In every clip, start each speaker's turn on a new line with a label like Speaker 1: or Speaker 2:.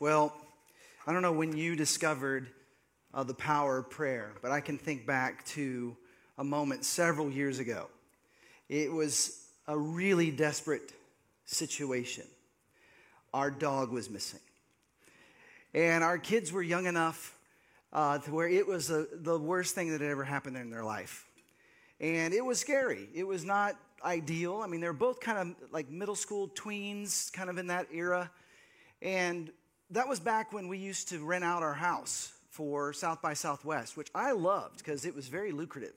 Speaker 1: Well, I don't know when you discovered uh, the power of prayer, but I can think back to a moment several years ago. It was a really desperate situation. Our dog was missing. And our kids were young enough uh, to where it was a, the worst thing that had ever happened in their life. And it was scary. It was not ideal. I mean, they were both kind of like middle school tweens, kind of in that era. And that was back when we used to rent out our house for South by Southwest, which I loved because it was very lucrative.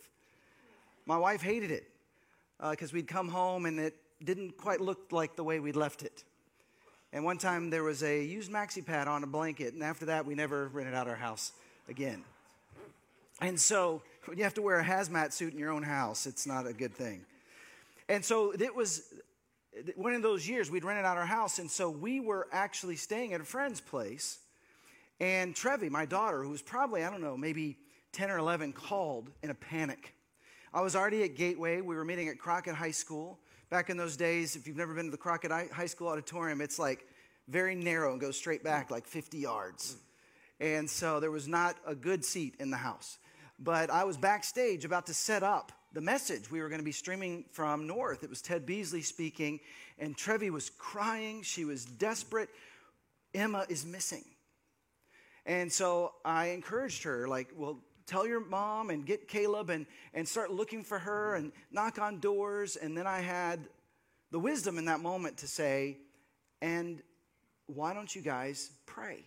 Speaker 1: My wife hated it because uh, we'd come home and it didn't quite look like the way we'd left it. And one time there was a used maxi pad on a blanket, and after that we never rented out our house again. And so when you have to wear a hazmat suit in your own house, it's not a good thing. And so it was one of those years we'd rented out our house, and so we were actually staying at a friend's place. And Trevi, my daughter, who was probably, I don't know, maybe 10 or 11, called in a panic. I was already at Gateway. We were meeting at Crockett High School. Back in those days, if you've never been to the Crockett High School auditorium, it's like very narrow and goes straight back like 50 yards. And so there was not a good seat in the house. But I was backstage about to set up the message we were going to be streaming from North. It was Ted Beasley speaking, and Trevi was crying. She was desperate. Emma is missing. And so I encouraged her, like, well, tell your mom and get Caleb and, and start looking for her and knock on doors. And then I had the wisdom in that moment to say, and why don't you guys pray?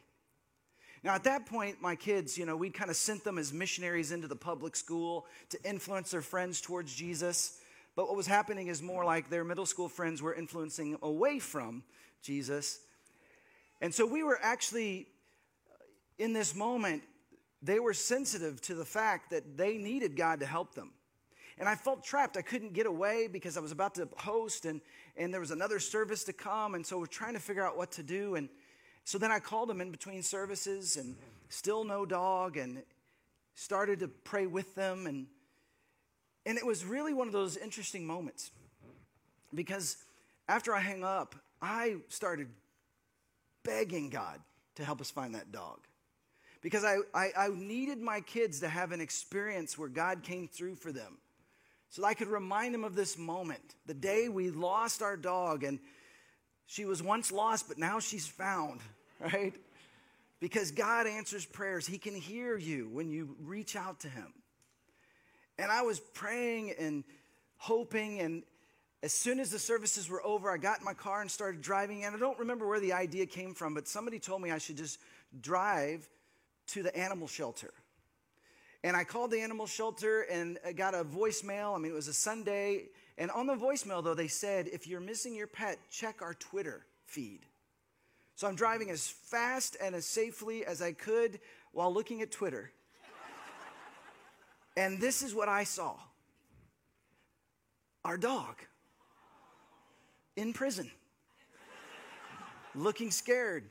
Speaker 1: Now, at that point, my kids, you know, we'd kind of sent them as missionaries into the public school to influence their friends towards Jesus. But what was happening is more like their middle school friends were influencing away from Jesus. And so we were actually, uh, in this moment, they were sensitive to the fact that they needed God to help them. And I felt trapped. I couldn't get away because I was about to host and, and there was another service to come. And so we're trying to figure out what to do. And so then I called them in between services and still no dog and started to pray with them. And, and it was really one of those interesting moments because after I hung up, I started begging God to help us find that dog. Because I, I, I, needed my kids to have an experience where God came through for them. So I could remind them of this moment, the day we lost our dog, and she was once lost, but now she's found. Right? Because God answers prayers. He can hear you when you reach out to Him. And I was praying and hoping, and as soon as the services were over, I got in my car and started driving. And I don't remember where the idea came from, but somebody told me I should just drive to the animal shelter. And I called the animal shelter and got a voicemail. I mean, it was a Sunday. And on the voicemail, though, they said, if you're missing your pet, check our Twitter feed. So I'm driving as fast and as safely as I could while looking at Twitter. and this is what I saw our dog in prison, looking scared,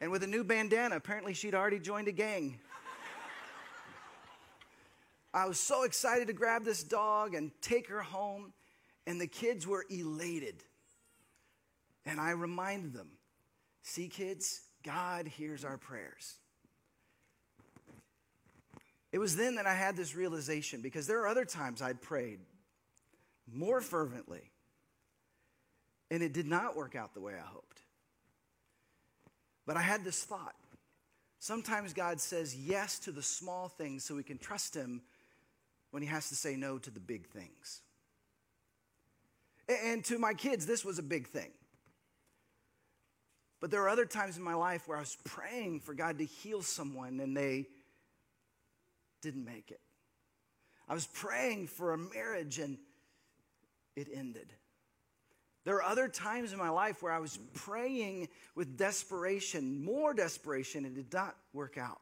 Speaker 1: and with a new bandana. Apparently, she'd already joined a gang. I was so excited to grab this dog and take her home, and the kids were elated. And I reminded them See, kids, God hears our prayers. It was then that I had this realization because there are other times I'd prayed more fervently, and it did not work out the way I hoped. But I had this thought. Sometimes God says yes to the small things so we can trust Him when He has to say no to the big things. And to my kids, this was a big thing. But there are other times in my life where I was praying for God to heal someone and they didn't make it. I was praying for a marriage and it ended. There are other times in my life where I was praying with desperation, more desperation, and it did not work out.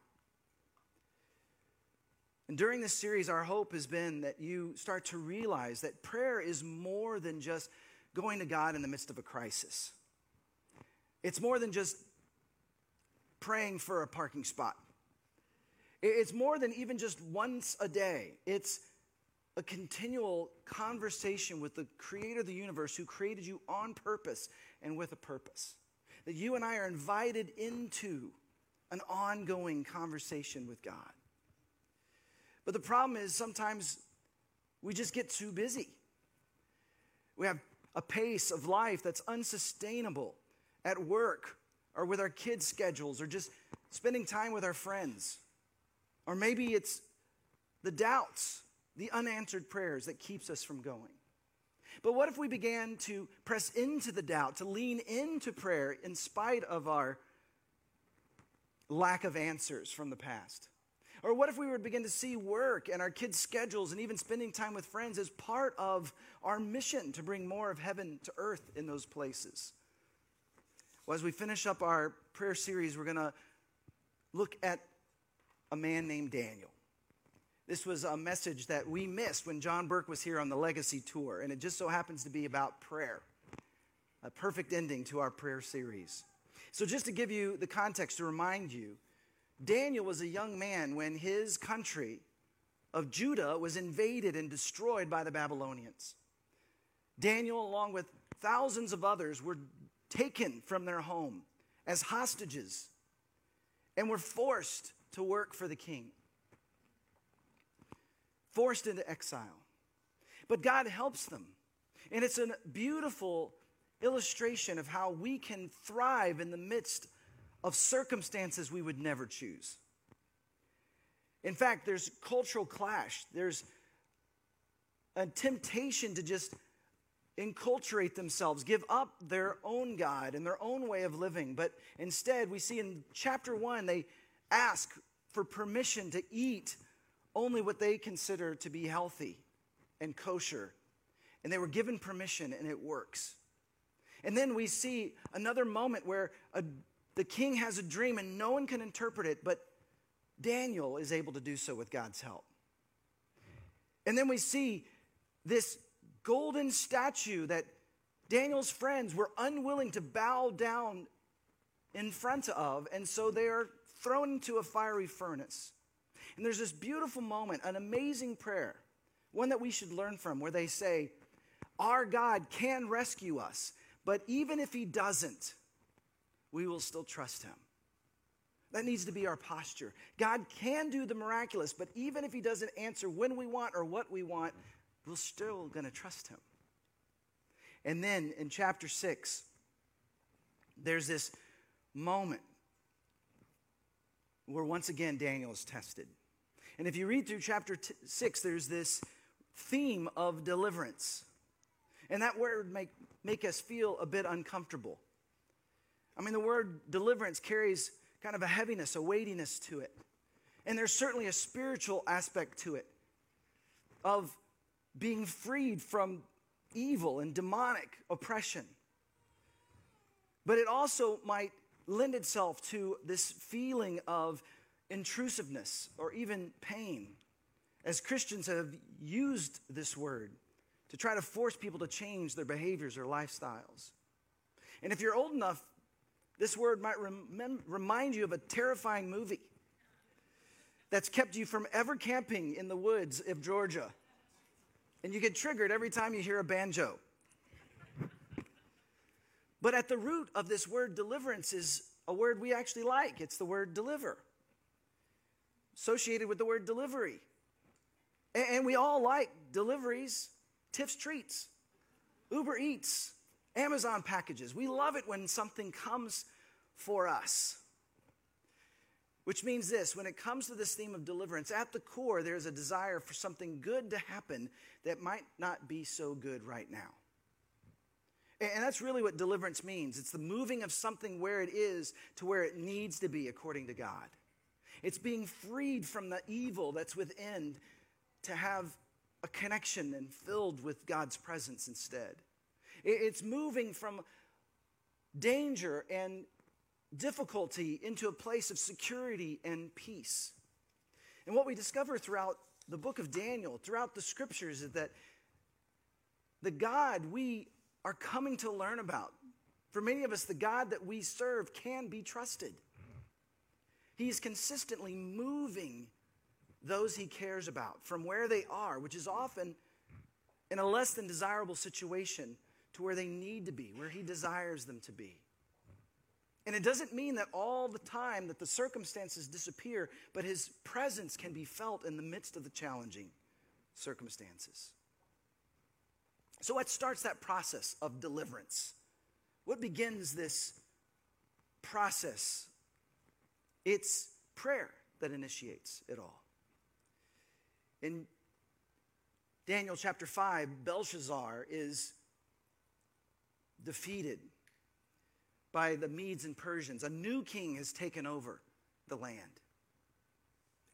Speaker 1: And during this series, our hope has been that you start to realize that prayer is more than just going to God in the midst of a crisis. It's more than just praying for a parking spot. It's more than even just once a day. It's a continual conversation with the creator of the universe who created you on purpose and with a purpose. that you and I are invited into an ongoing conversation with God. But the problem is sometimes we just get too busy. We have a pace of life that's unsustainable at work or with our kids' schedules or just spending time with our friends. Or maybe it's the doubts, the unanswered prayers that keeps us from going. But what if we began to press into the doubt, to lean into prayer in spite of our lack of answers from the past? Or what if we would begin to see work and our kids' schedules and even spending time with friends as part of our mission to bring more of heaven to earth in those places? Well, as we finish up our prayer series, we're going to look at a man named Daniel. This was a message that we missed when John Burke was here on the Legacy Tour, and it just so happens to be about prayer. A perfect ending to our prayer series. So, just to give you the context to remind you, Daniel was a young man when his country of Judah was invaded and destroyed by the Babylonians. Daniel, along with thousands of others, were taken from their home as hostages and were forced to work for the king, forced into exile. But God helps them. And it's a beautiful illustration of how we can thrive in the midst of circumstances we would never choose. In fact, there's cultural clash. There's a temptation to just enculturate themselves, give up their own God and their own way of living. But instead, we see in chapter one, they ask for permission to eat only what they consider to be healthy and kosher. And they were given permission, and it works. And then we see another moment where a the king has a dream and no one can interpret it, but Daniel is able to do so with God's help. And then we see this golden statue that Daniel's friends were unwilling to bow down in front of, and so they are thrown into a fiery furnace. And there's this beautiful moment, an amazing prayer, one that we should learn from, where they say, Our God can rescue us, but even if He doesn't, we will still trust him. That needs to be our posture. God can do the miraculous, but even if he doesn't answer when we want or what we want, we're still going to trust him. And then in chapter 6, there's this moment where once again Daniel is tested. And if you read through chapter t- 6, there's this theme of deliverance. And that word make, make us feel a bit uncomfortable. I mean, the word deliverance carries kind of a heaviness, a weightiness to it. And there's certainly a spiritual aspect to it of being freed from evil and demonic oppression. But it also might lend itself to this feeling of intrusiveness or even pain, as Christians have used this word to try to force people to change their behaviors or lifestyles. And if you're old enough this word might rem- remind you of a terrifying movie that's kept you from ever camping in the woods of Georgia. And you get triggered every time you hear a banjo. But at the root of this word deliverance is a word we actually like. It's the word deliver, associated with the word delivery. And we all like deliveries, Tiff's Treats, Uber Eats, Amazon packages. We love it when something comes for us. Which means this when it comes to this theme of deliverance, at the core, there's a desire for something good to happen that might not be so good right now. And that's really what deliverance means it's the moving of something where it is to where it needs to be according to God. It's being freed from the evil that's within to have a connection and filled with God's presence instead. It's moving from danger and difficulty into a place of security and peace. And what we discover throughout the book of Daniel, throughout the scriptures, is that the God we are coming to learn about, for many of us, the God that we serve can be trusted. He is consistently moving those he cares about from where they are, which is often in a less than desirable situation, to where they need to be, where he desires them to be. And it doesn't mean that all the time that the circumstances disappear, but his presence can be felt in the midst of the challenging circumstances. So, what starts that process of deliverance? What begins this process? It's prayer that initiates it all. In Daniel chapter 5, Belshazzar is defeated by the Medes and Persians. A new king has taken over the land.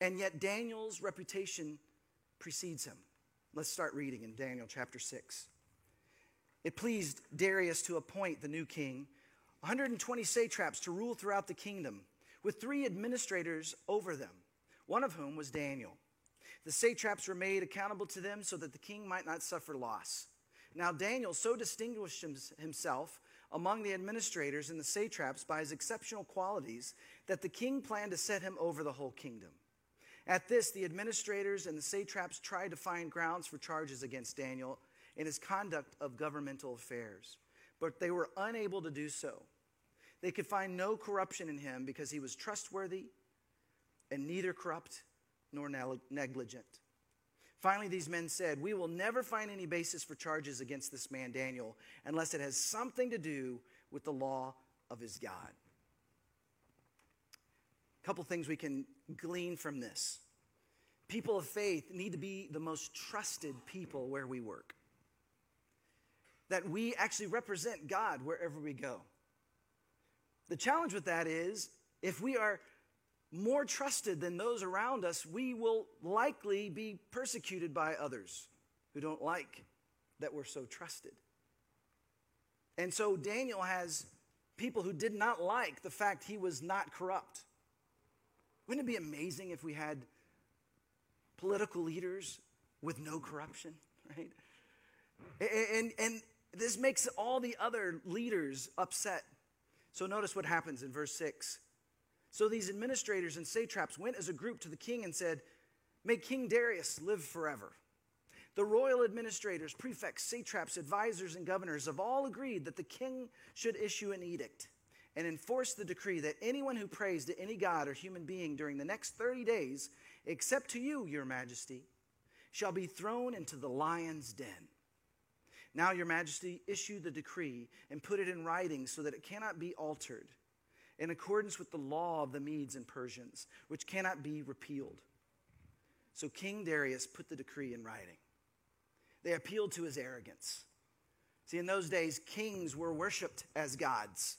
Speaker 1: And yet Daniel's reputation precedes him. Let's start reading in Daniel chapter 6. It pleased Darius to appoint the new king 120 satraps to rule throughout the kingdom, with three administrators over them, one of whom was Daniel. The satraps were made accountable to them so that the king might not suffer loss. Now, Daniel so distinguished himself among the administrators and the satraps by his exceptional qualities that the king planned to set him over the whole kingdom. At this, the administrators and the satraps tried to find grounds for charges against Daniel in his conduct of governmental affairs, but they were unable to do so. They could find no corruption in him because he was trustworthy and neither corrupt nor negligent. Finally, these men said, We will never find any basis for charges against this man, Daniel, unless it has something to do with the law of his God. A couple things we can glean from this. People of faith need to be the most trusted people where we work. That we actually represent God wherever we go. The challenge with that is if we are more trusted than those around us, we will likely be persecuted by others who don't like that we're so trusted. And so Daniel has people who did not like the fact he was not corrupt. Wouldn't it be amazing if we had political leaders with no corruption, right? And, and this makes all the other leaders upset. So notice what happens in verse 6. So these administrators and satraps went as a group to the king and said, May King Darius live forever. The royal administrators, prefects, satraps, advisors, and governors have all agreed that the king should issue an edict and enforce the decree that anyone who prays to any god or human being during the next 30 days, except to you, your majesty, shall be thrown into the lion's den. Now, your majesty, issue the decree and put it in writing so that it cannot be altered in accordance with the law of the Medes and Persians, which cannot be repealed. So King Darius put the decree in writing. They appealed to his arrogance. See, in those days, kings were worshiped as gods.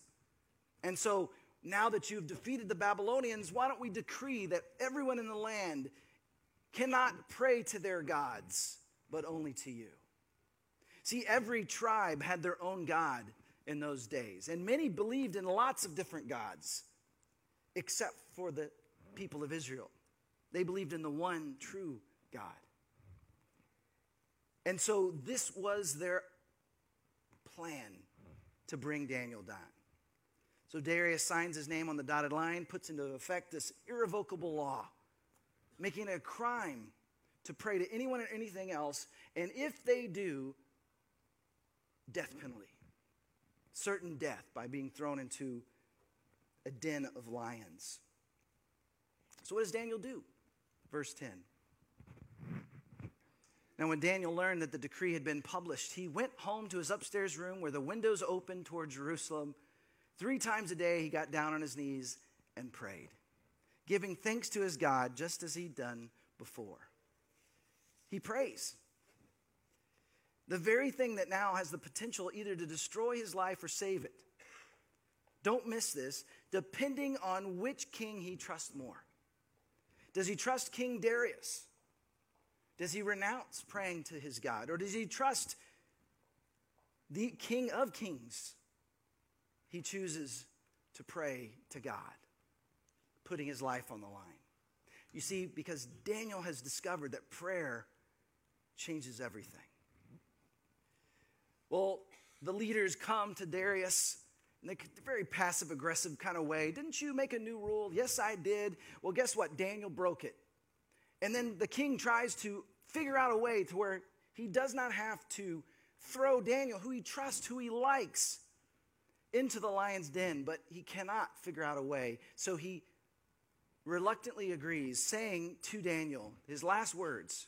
Speaker 1: And so now that you've defeated the Babylonians, why don't we decree that everyone in the land cannot pray to their gods, but only to you? See, every tribe had their own God in those days. And many believed in lots of different gods, except for the people of Israel. They believed in the one true God. And so this was their plan to bring Daniel down. So Darius signs his name on the dotted line, puts into effect this irrevocable law, making it a crime to pray to anyone or anything else. And if they do, death penalty certain death by being thrown into a den of lions. So, what does Daniel do? Verse 10. Now, when Daniel learned that the decree had been published, he went home to his upstairs room where the windows opened toward Jerusalem. Three times a day, he got down on his knees and prayed, giving thanks to his God just as he'd done before. He prays. The very thing that now has the potential either to destroy his life or save it. Don't miss this, depending on which king he trusts more. Does he trust King Darius? Does he renounce praying to his God? Or does he trust the King of Kings? He chooses to pray to God, putting his life on the line. You see, because Daniel has discovered that prayer changes everything. Well, the leaders come to Darius in a very passive aggressive kind of way. Didn't you make a new rule? Yes, I did. Well, guess what? Daniel broke it. And then the king tries to figure out a way to where he does not have to throw Daniel, who he trusts, who he likes. into the lion's den, but he cannot figure out a way. So he reluctantly agrees, saying to Daniel, his last words,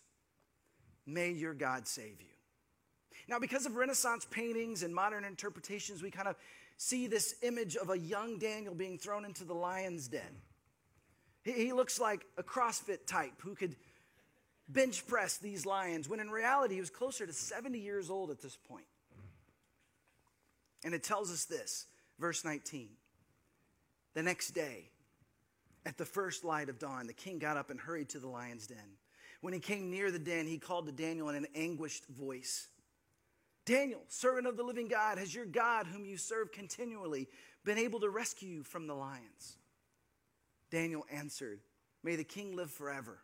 Speaker 1: May your God save you. Now, because of Renaissance paintings and modern interpretations, we kind of see this image of a young Daniel being thrown into the lion's den. He, he looks like a CrossFit type who could bench press these lions, when in reality, he was closer to 70 years old at this point. And it tells us this, verse 19. The next day, at the first light of dawn, the king got up and hurried to the lion's den. When he came near the den, he called to Daniel in an anguished voice Daniel, servant of the living God, has your God, whom you serve continually, been able to rescue you from the lions? Daniel answered, May the king live forever.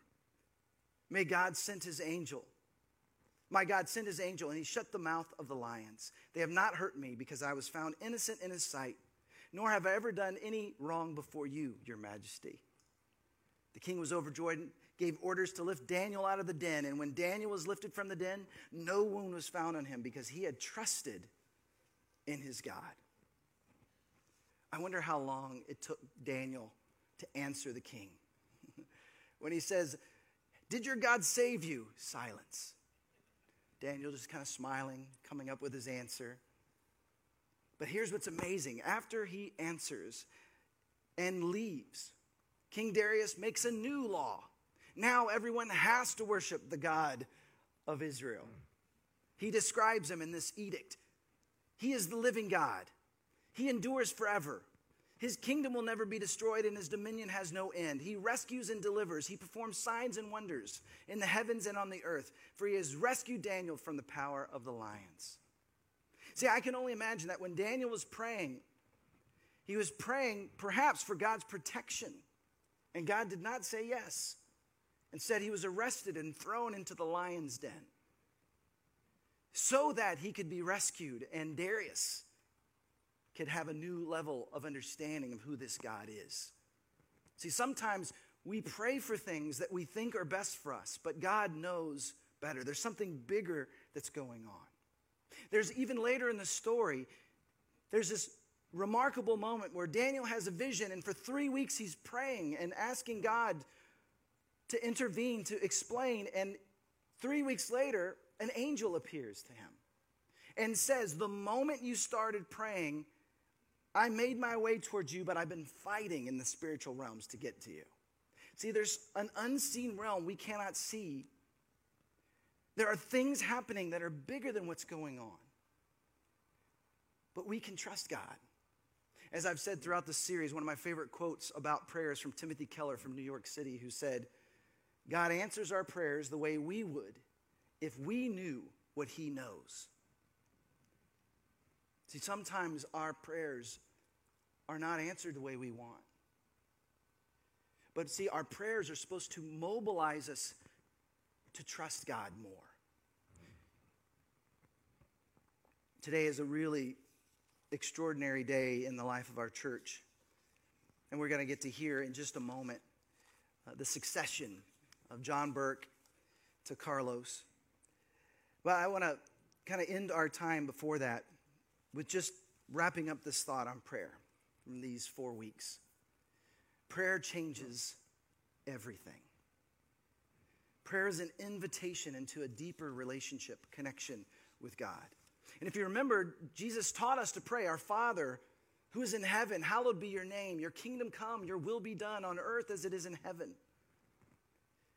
Speaker 1: May God send his angel. My God sent his angel, and he shut the mouth of the lions. They have not hurt me because I was found innocent in his sight, nor have I ever done any wrong before you, your majesty. The king was overjoyed and gave orders to lift Daniel out of the den. And when Daniel was lifted from the den, no wound was found on him because he had trusted in his God. I wonder how long it took Daniel to answer the king. when he says, Did your God save you? Silence. Daniel just kind of smiling, coming up with his answer. But here's what's amazing after he answers and leaves, King Darius makes a new law now everyone has to worship the God of Israel. He describes him in this edict. He is the living God, he endures forever. His kingdom will never be destroyed, and his dominion has no end. He rescues and delivers. He performs signs and wonders in the heavens and on the earth, for he has rescued Daniel from the power of the lions. See, I can only imagine that when Daniel was praying, he was praying perhaps for God's protection, and God did not say yes said he was arrested and thrown into the lion's den so that he could be rescued and Darius could have a new level of understanding of who this God is. See, sometimes we pray for things that we think are best for us, but God knows better. There's something bigger that's going on. There's even later in the story, there's this remarkable moment where Daniel has a vision, and for three weeks he's praying and asking God to intervene, to explain. And three weeks later, an angel appears to him and says, The moment you started praying, I made my way towards you, but I've been fighting in the spiritual realms to get to you. See, there's an unseen realm we cannot see. There are things happening that are bigger than what's going on. But we can trust God. As I've said throughout the series, one of my favorite quotes about prayer is from Timothy Keller from New York City, who said, God answers our prayers the way we would if we knew what He knows. See, sometimes our prayers are not answered the way we want. But see, our prayers are supposed to mobilize us to trust God more. Today is a really extraordinary day in the life of our church. And we're going to get to hear in just a moment uh, the succession of John Burke to Carlos. But I want to kind of end our time before that with just wrapping up this thought on prayer from these four weeks. Prayer changes everything. Prayer is an invitation into a deeper relationship, connection with God. And if you remember, Jesus taught us to pray, Our Father who is in heaven, hallowed be your name. Your kingdom come, your will be done on earth as it is in heaven.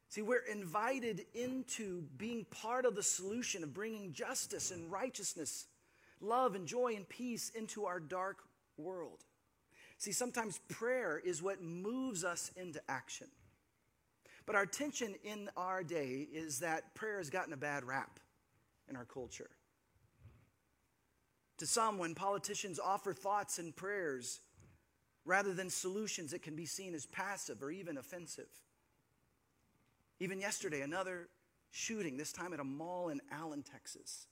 Speaker 1: See, we're invited into being part of the solution of bringing justice and righteousness, love and joy and peace into our dark world. See, sometimes prayer is what moves us into action. But our tension in our day is that prayer has gotten a bad rap in our culture. To some, when politicians offer thoughts and prayers rather than solutions, it can be seen as passive or even offensive. Even yesterday, another shooting, this time at a mall in Allen, Texas.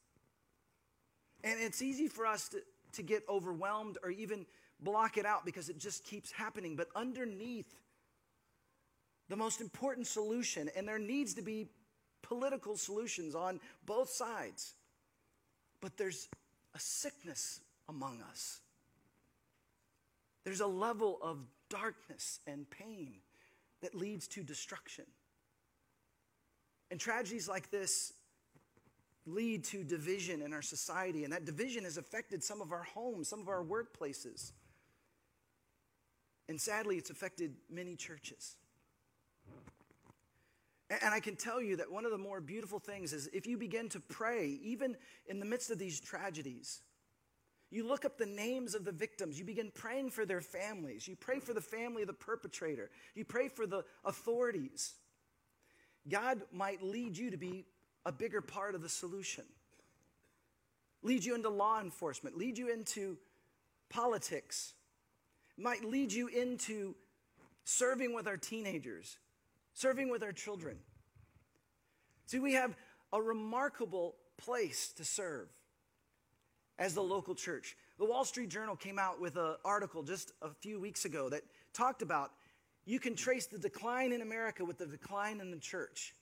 Speaker 1: And it's easy for us to, to get overwhelmed or even block it out because it just keeps happening. But underneath the most important solution, and there needs to be political solutions on both sides, but there's a sickness among us There's a level of darkness and pain that leads to destruction. And tragedies like this lead to division in our society, and that division has affected some of our homes, some of our workplaces. And sadly, it's affected many churches. And I can tell you that one of the more beautiful things is if you begin to pray, even in the midst of these tragedies, you look up the names of the victims. You begin praying for their families. You pray for the family of the perpetrator. You pray for the authorities. God might lead you to be a bigger part of the solution, lead you into law enforcement, lead you into politics, might lead you into serving with our teenagers, serving with our children. See, we have a remarkable place to serve as the local church. The Wall Street Journal came out with an article just a few weeks ago that talked about you can trace the decline in America with the decline in the church.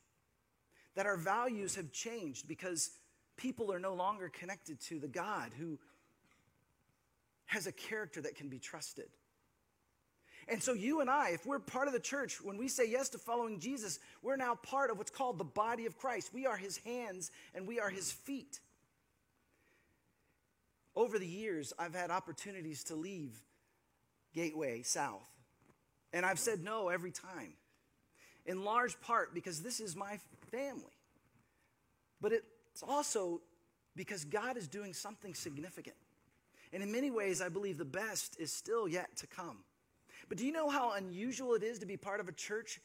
Speaker 1: That our values have changed because people are no longer connected to the God who has a character that can be trusted. And so, you and I, if we're part of the church, when we say yes to following Jesus, we're now part of what's called the body of Christ. We are his hands and we are his feet. Over the years, I've had opportunities to leave Gateway South, and I've said no every time, in large part because this is my family. But it's also because God is doing something significant. And in many ways, I believe the best is still yet to come. But do you know how unusual it is to be part of a church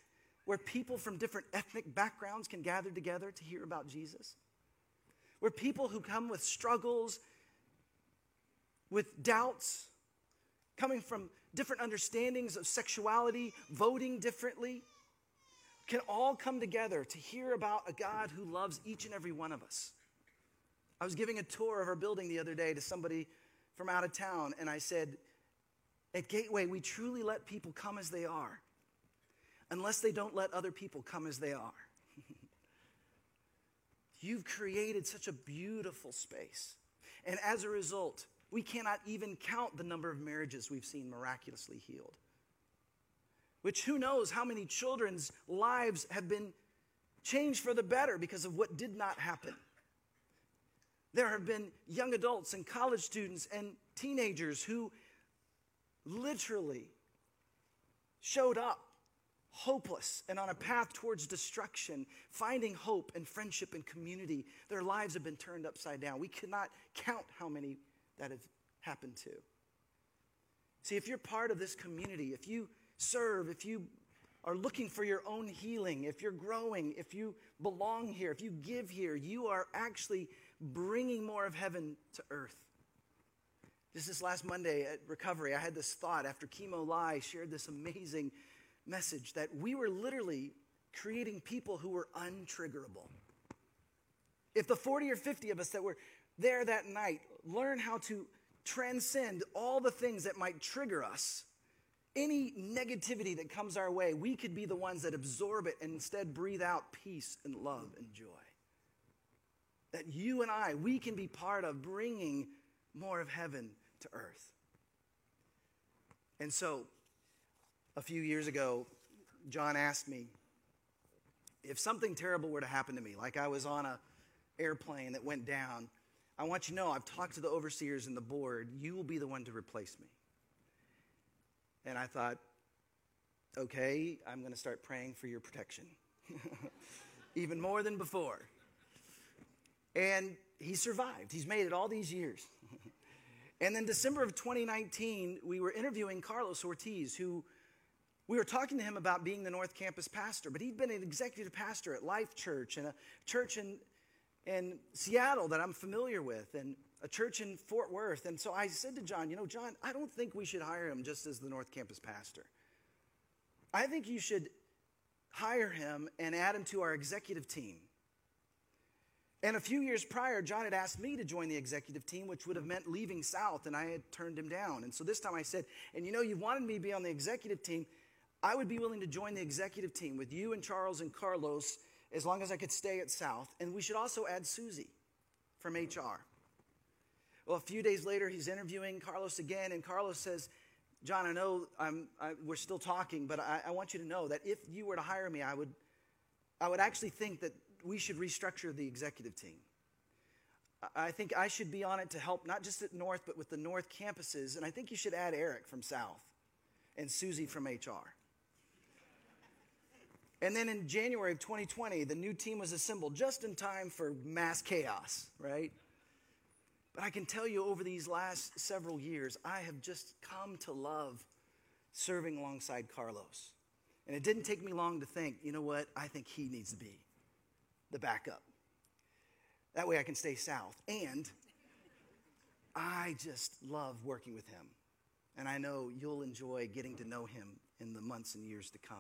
Speaker 1: where people from different ethnic backgrounds can gather together to hear about Jesus? Where people who come with struggles, with doubts, coming from different understandings of sexuality, voting differently, can all come together to hear about a God who loves each and every one of us. I was giving a tour of our building the other day to somebody from out of town, and I said, At Gateway, we truly let people come as they are, unless they don't let other people come as they are. You've created such a beautiful space. And as a result, we cannot even count the number of marriages we've seen miraculously healed. Which who knows how many children's lives have been changed for the better because of what did not happen. There have been young adults and college students and teenagers who literally showed up hopeless and on a path towards destruction, finding hope and friendship and community. Their lives have been turned upside down. We cannot count how many that have happened to. See, if you're part of this community, if you serve, if you are looking for your own healing, if you're growing, if you belong here, if you give here, you are actually bringing more of heaven to earth. Just this last Monday at recovery, I had this thought after Chemo Lie shared this amazing message that we were literally creating people who were untriggerable. If the 40 or 50 of us that were there that night learn how to transcend all the things that might trigger us. Any negativity that comes our way, we could be the ones that absorb it and instead breathe out peace and love and joy. That you and I, we can be part of bringing more of heaven to earth. And so, a few years ago, John asked me if something terrible were to happen to me, like I was on a airplane that went down I want you to know I've talked to the overseers and the board. You will be the one to replace me. And I thought, okay, I'm going to start praying for your protection, even more than before. And he survived. He's made it all these years. and then December of 2019, we were interviewing Carlos Ortiz, who we were talking to him about being the North Campus pastor, but he'd been an executive pastor at Life Church and a church in in Seattle that I'm familiar with and a church in Fort Worth. And so I said to John, you know, John, I don't think we should hire him just as the North Campus pastor. I think you should hire him and add him to our executive team. And a few years prior, John had asked me to join the executive team, which would have meant leaving South, and I had turned him down. And so this time I said, and you know, you wanted me to be on the executive team. I would be willing to join the executive team with you and Charles and Carlos as long as I could stay at South. And we should also add Susie from HR. Well, a few days later, he's interviewing Carlos again, and Carlos says, John, I know I, we're still talking, but I, I want you to know that if you were to hire me, I would, I would actually think that we should restructure the executive team. I think I should be on it to help not just at North, but with the North campuses. And I think you should add Eric from South and Susie from HR. And then in January of 2020, the new team was assembled just in time for mass chaos, right? But I can tell you over these last several years, I have just come to love serving alongside Carlos. And it didn't take me long to think, you know what? I think he needs to be the backup. That way I can stay south. And I just love working with him. And I know you'll enjoy getting to know him in the months and years to come.